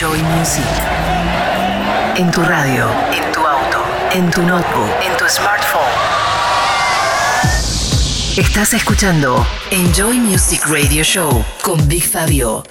Enjoy Music. En tu radio, en tu auto, en tu notebook, en tu smartphone. Estás escuchando Enjoy Music Radio Show con Big Fabio.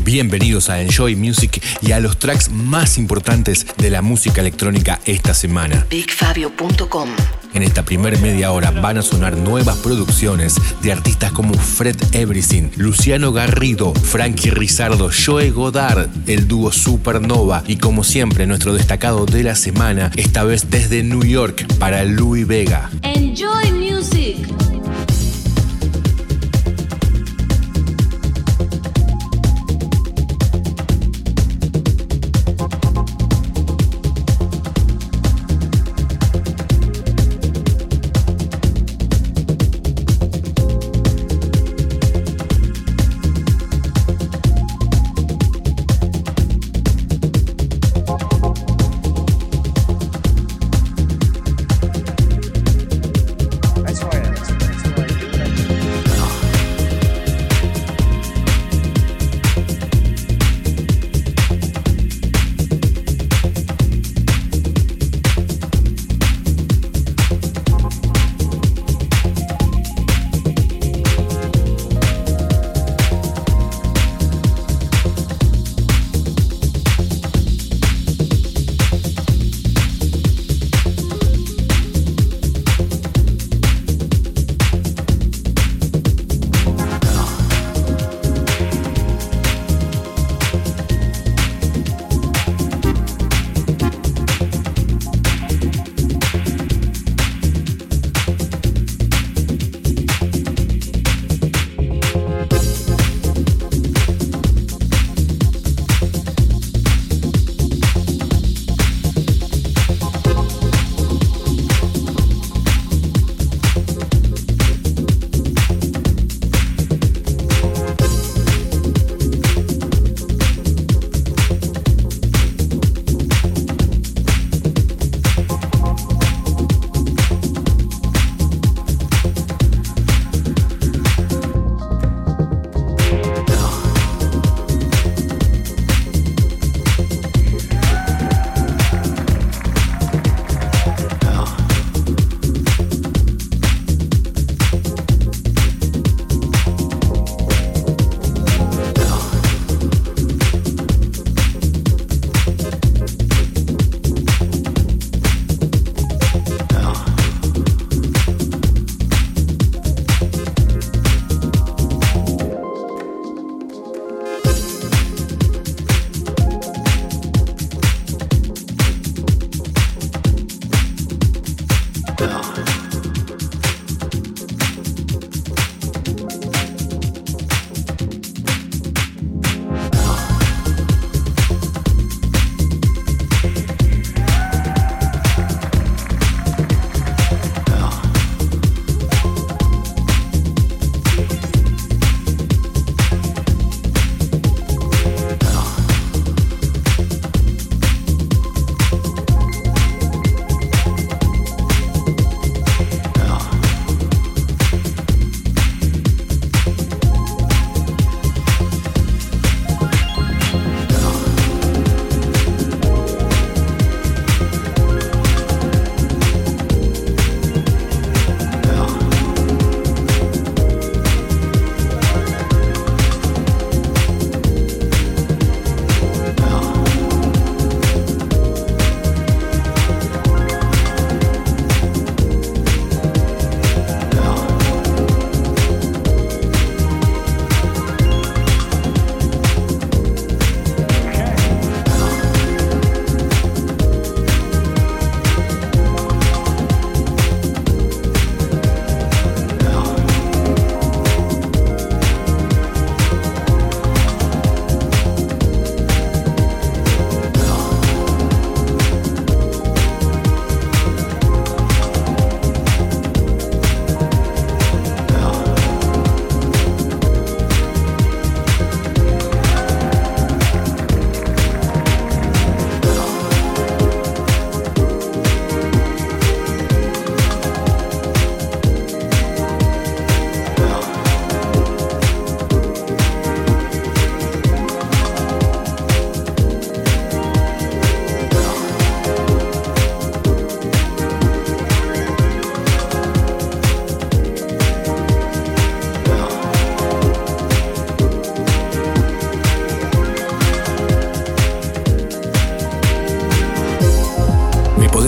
Bienvenidos a Enjoy Music y a los tracks más importantes de la música electrónica esta semana. BigFabio.com En esta primer media hora van a sonar nuevas producciones de artistas como Fred Everything, Luciano Garrido, Frankie Rizardo, Joe Godard, el dúo Supernova y como siempre nuestro destacado de la semana, esta vez desde New York para Louis Vega. Enjoy music.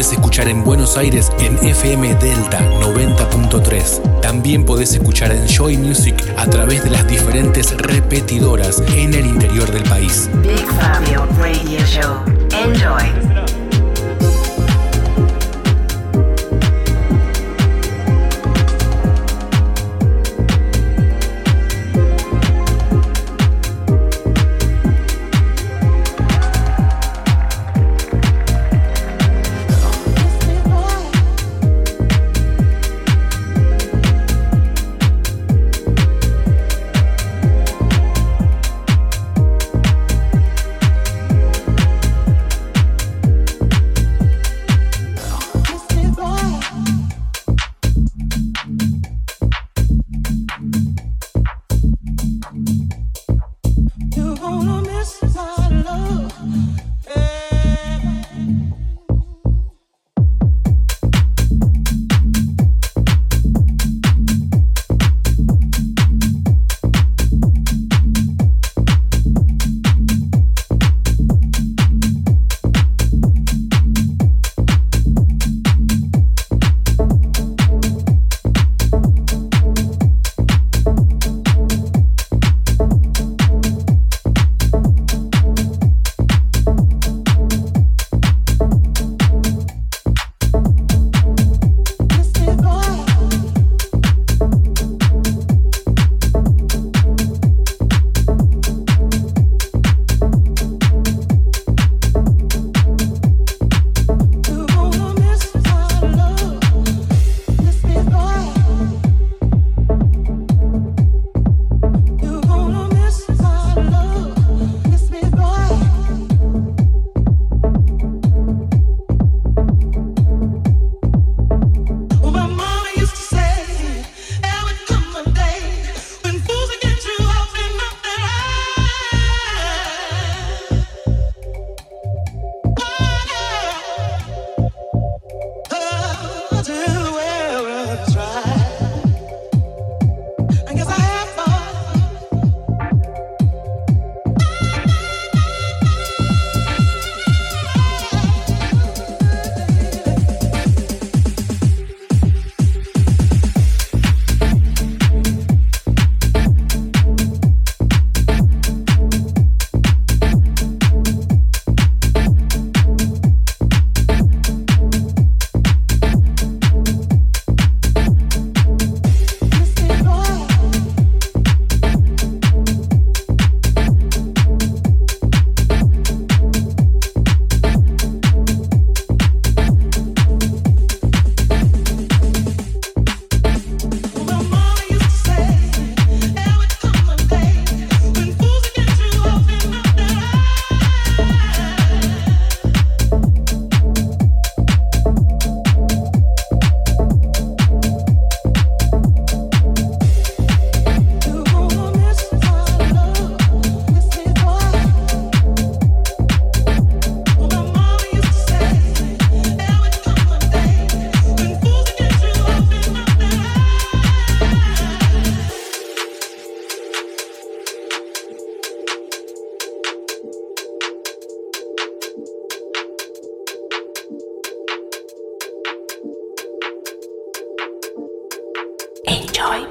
Podés escuchar en Buenos Aires en FM Delta 90.3. También podés escuchar en Joy Music a través de las diferentes repetidoras en el interior del país. Big Fabio Radio Show. Enjoy.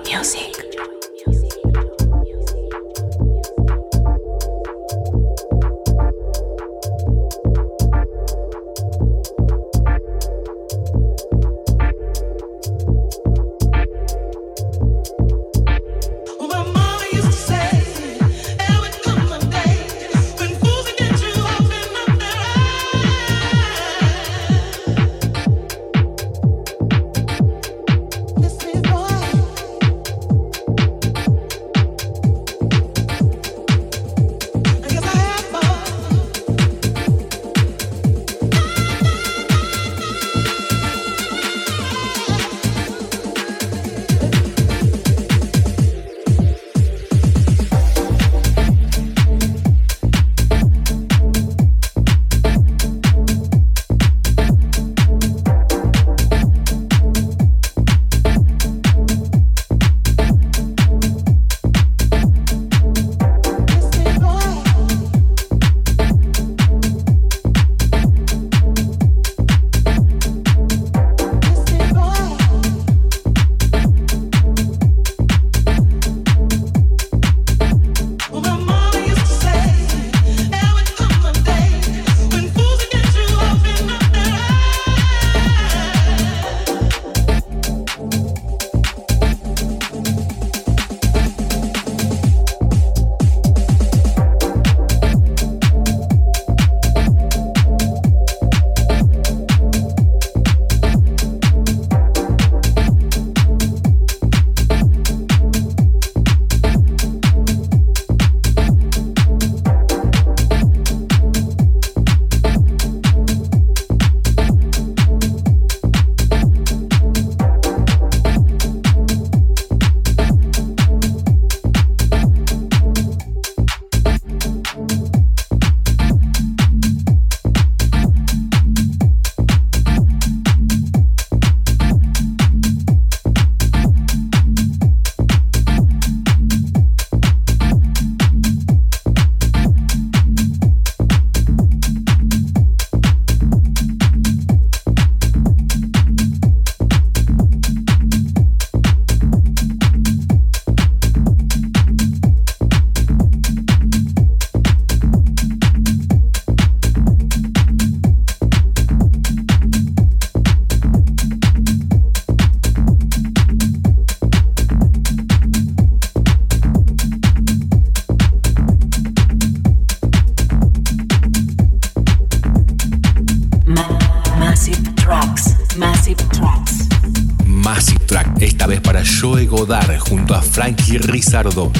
Music. Frankie Rizardo.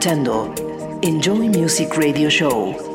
Escuchando Enjoy Music Radio Show.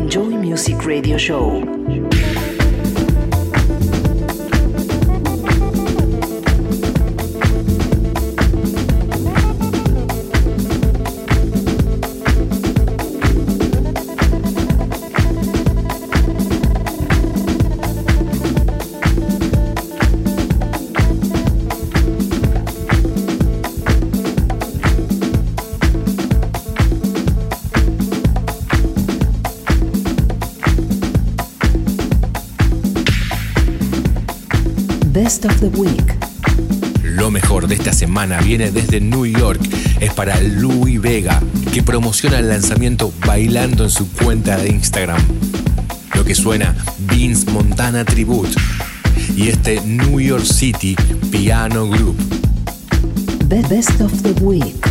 Enjoy Music Radio Show. Best of the Week. Lo mejor de esta semana viene desde New York. Es para Louis Vega, que promociona el lanzamiento bailando en su cuenta de Instagram. Lo que suena Vince Montana Tribute y este New York City Piano Group. Best of the Week.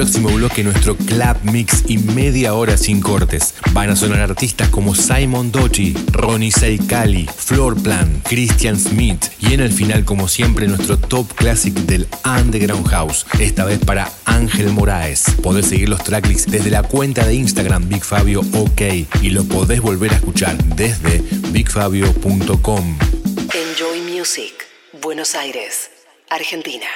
Próximo bloque nuestro club mix y media hora sin cortes. Van a sonar artistas como Simon Dochi, Ronnie Seikali, Floorplan, Christian Smith y en el final como siempre nuestro top classic del Underground House, esta vez para Ángel Moraes. Podés seguir los tracklists desde la cuenta de Instagram Big Fabio OK y lo podés volver a escuchar desde bigfabio.com. Enjoy Music, Buenos Aires, Argentina.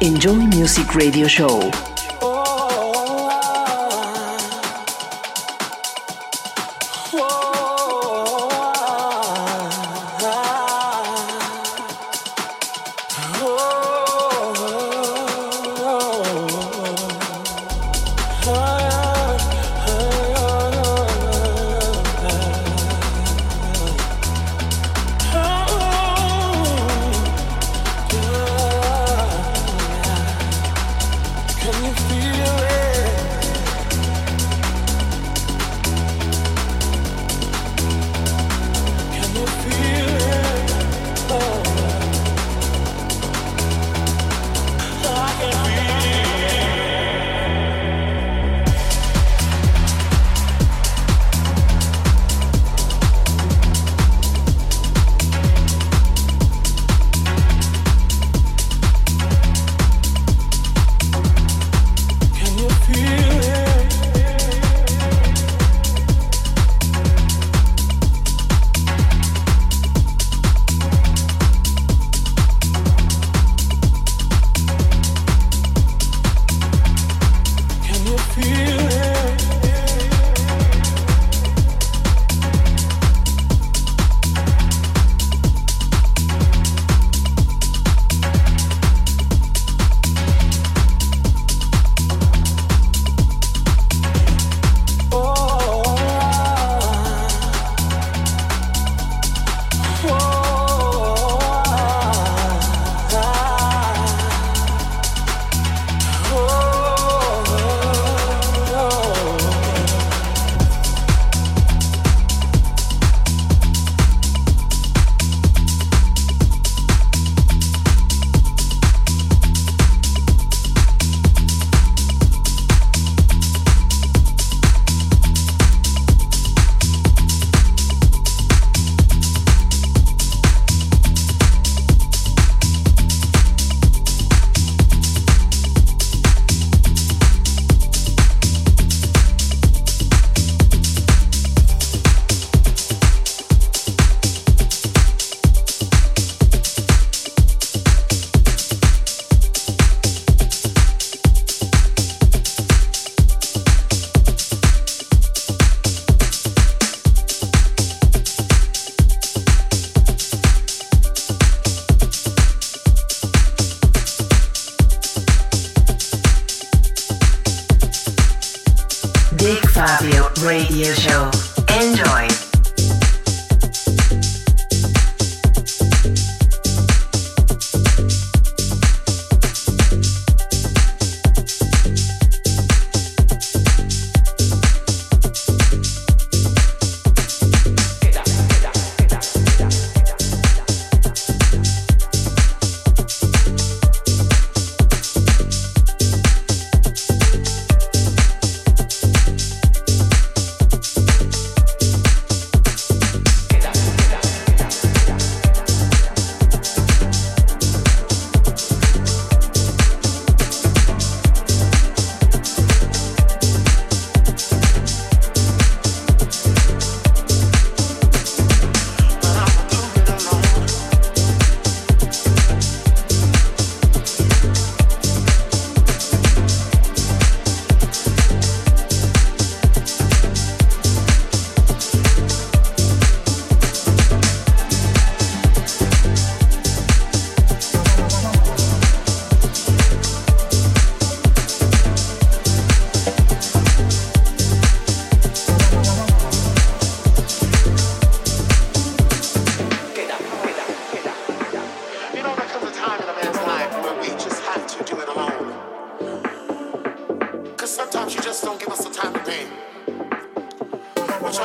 Enjoy Music Radio Show.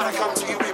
when I come to you.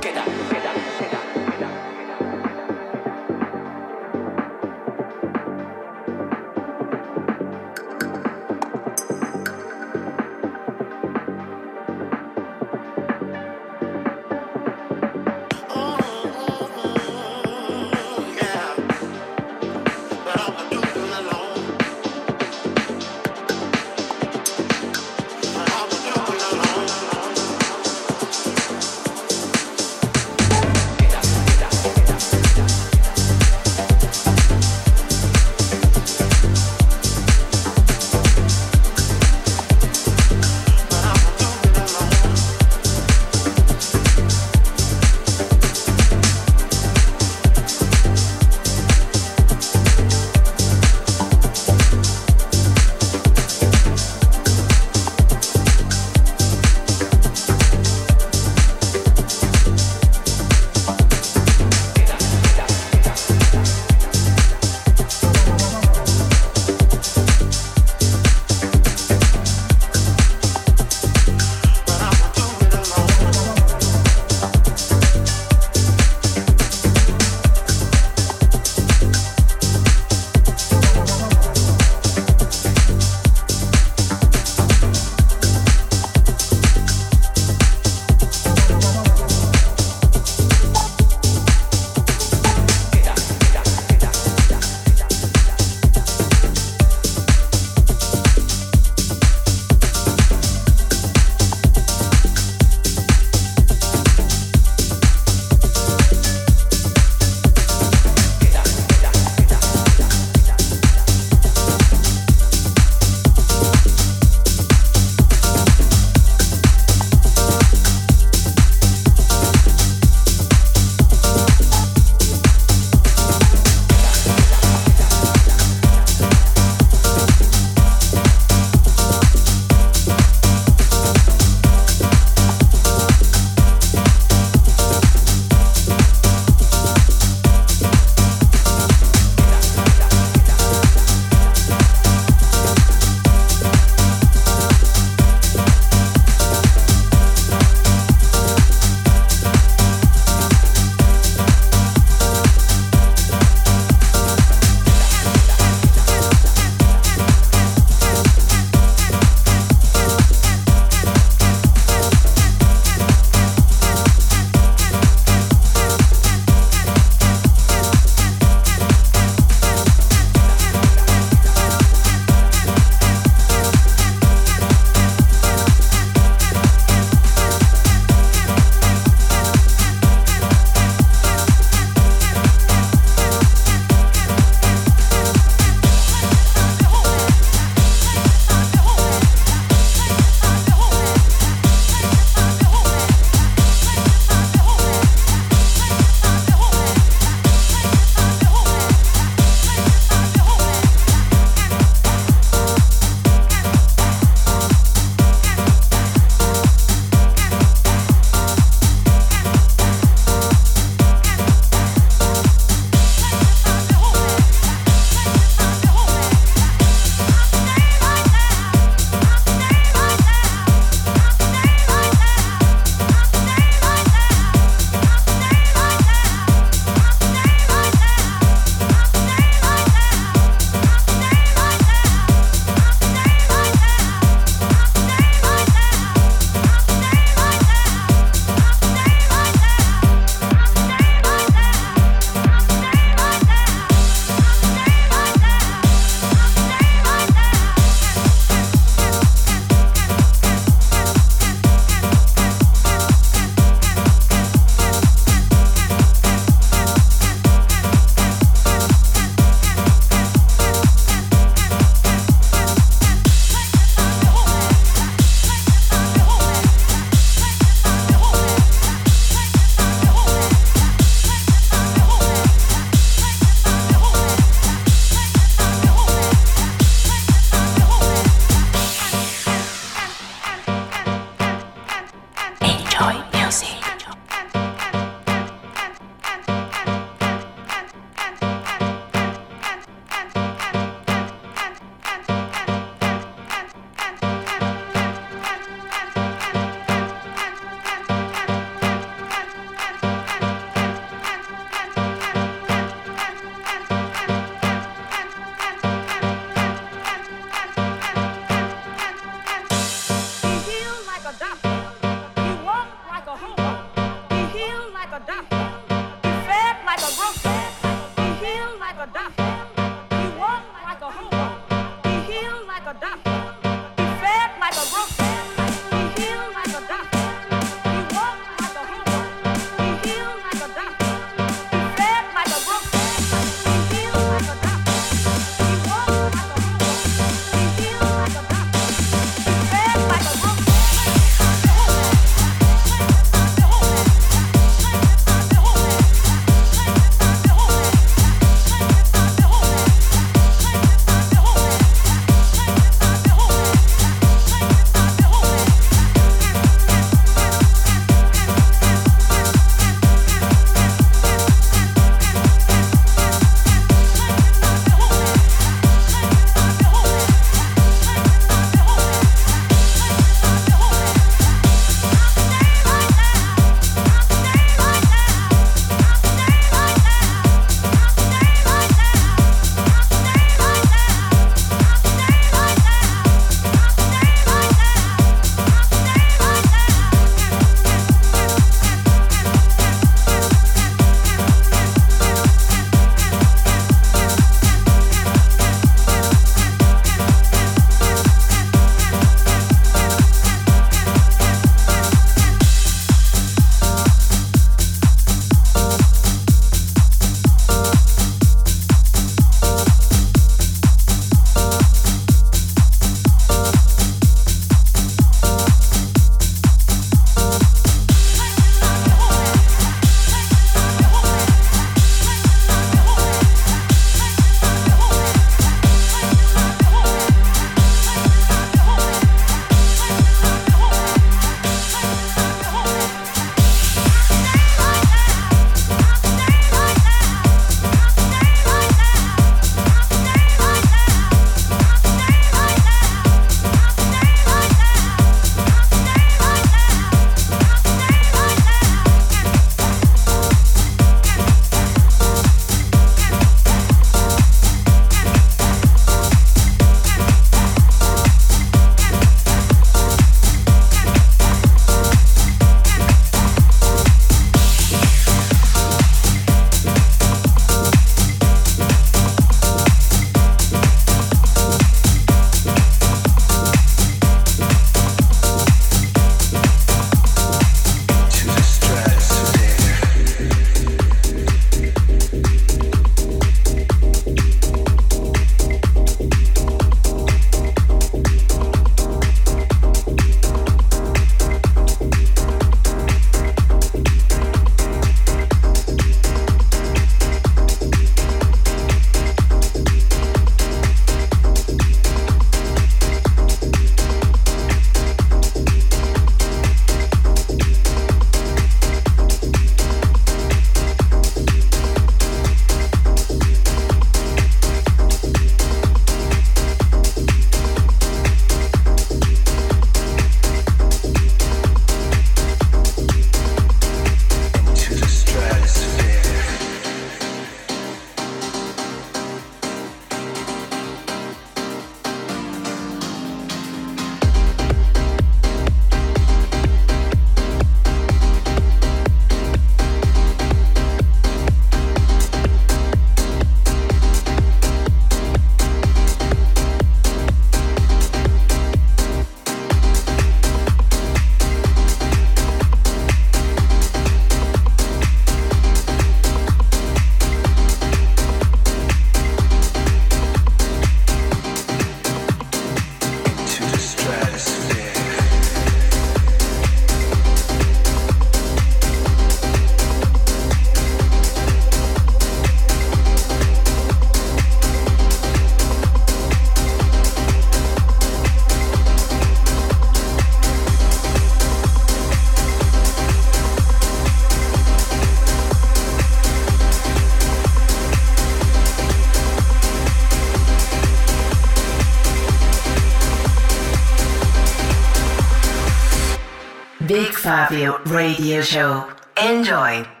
Fabio Radio Show. Enjoy.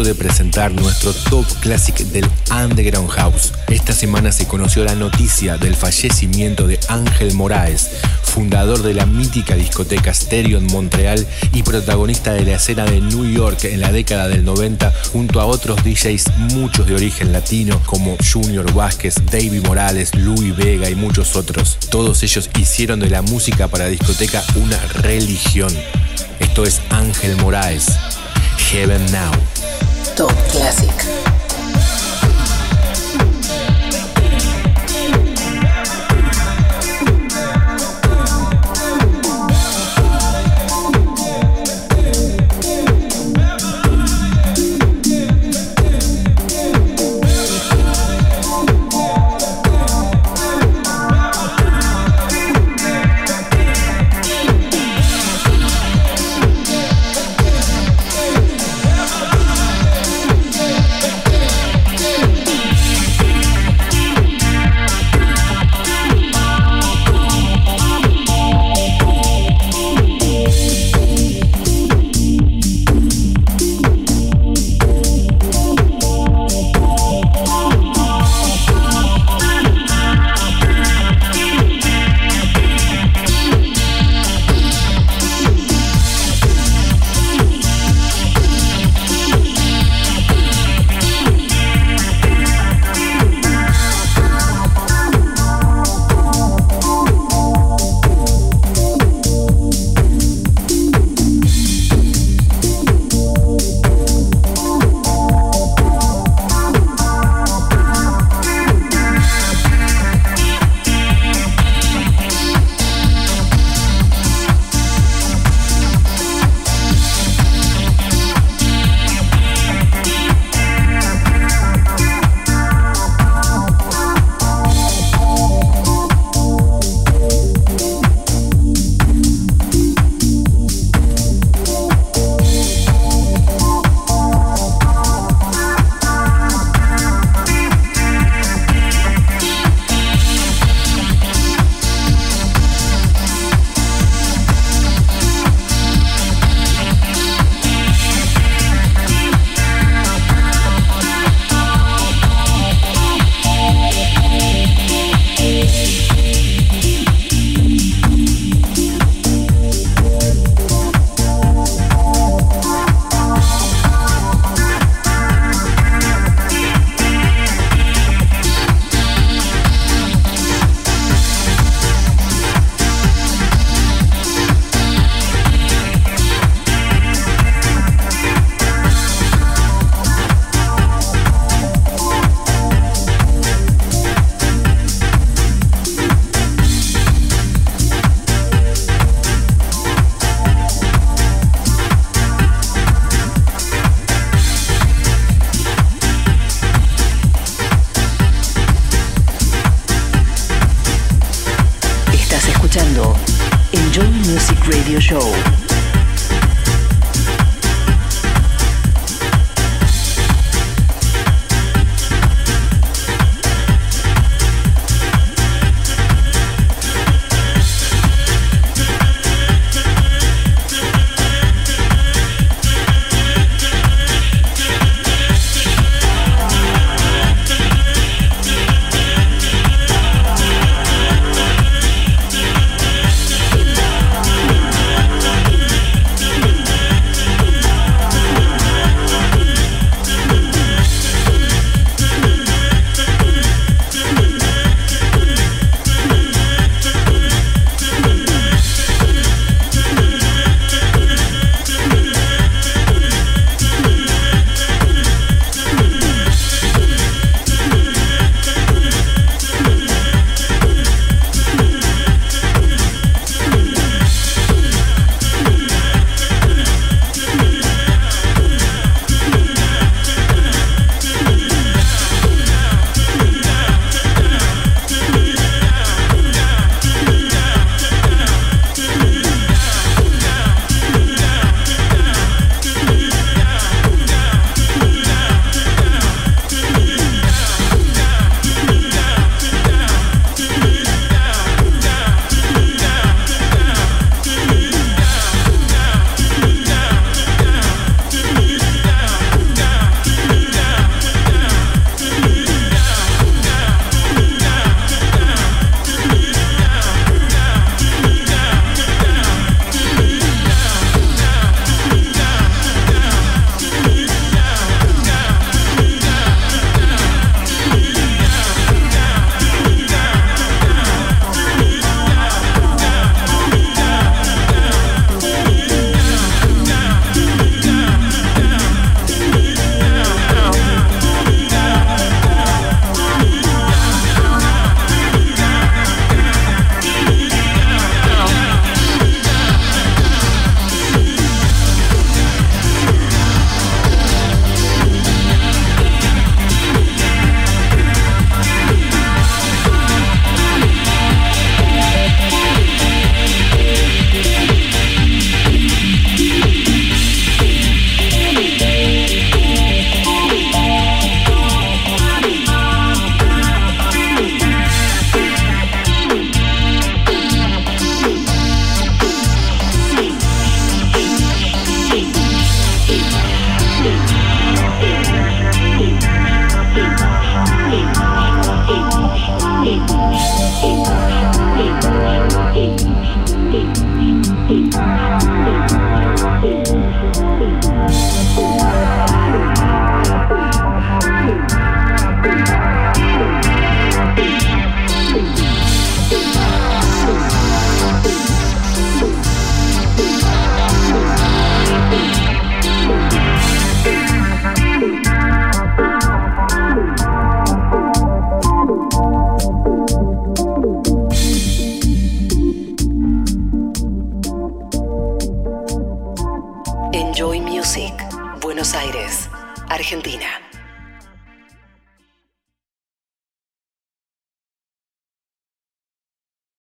Momento de presentar nuestro top classic del Underground House. Esta semana se conoció la noticia del fallecimiento de Ángel Moraes, fundador de la mítica discoteca Stereo en Montreal y protagonista de la escena de New York en la década del 90 junto a otros DJs muchos de origen latino como Junior Vázquez, David Morales, Louis Vega y muchos otros. Todos ellos hicieron de la música para discoteca una religión. Esto es Ángel Moraes, Heaven Now. Top Classic.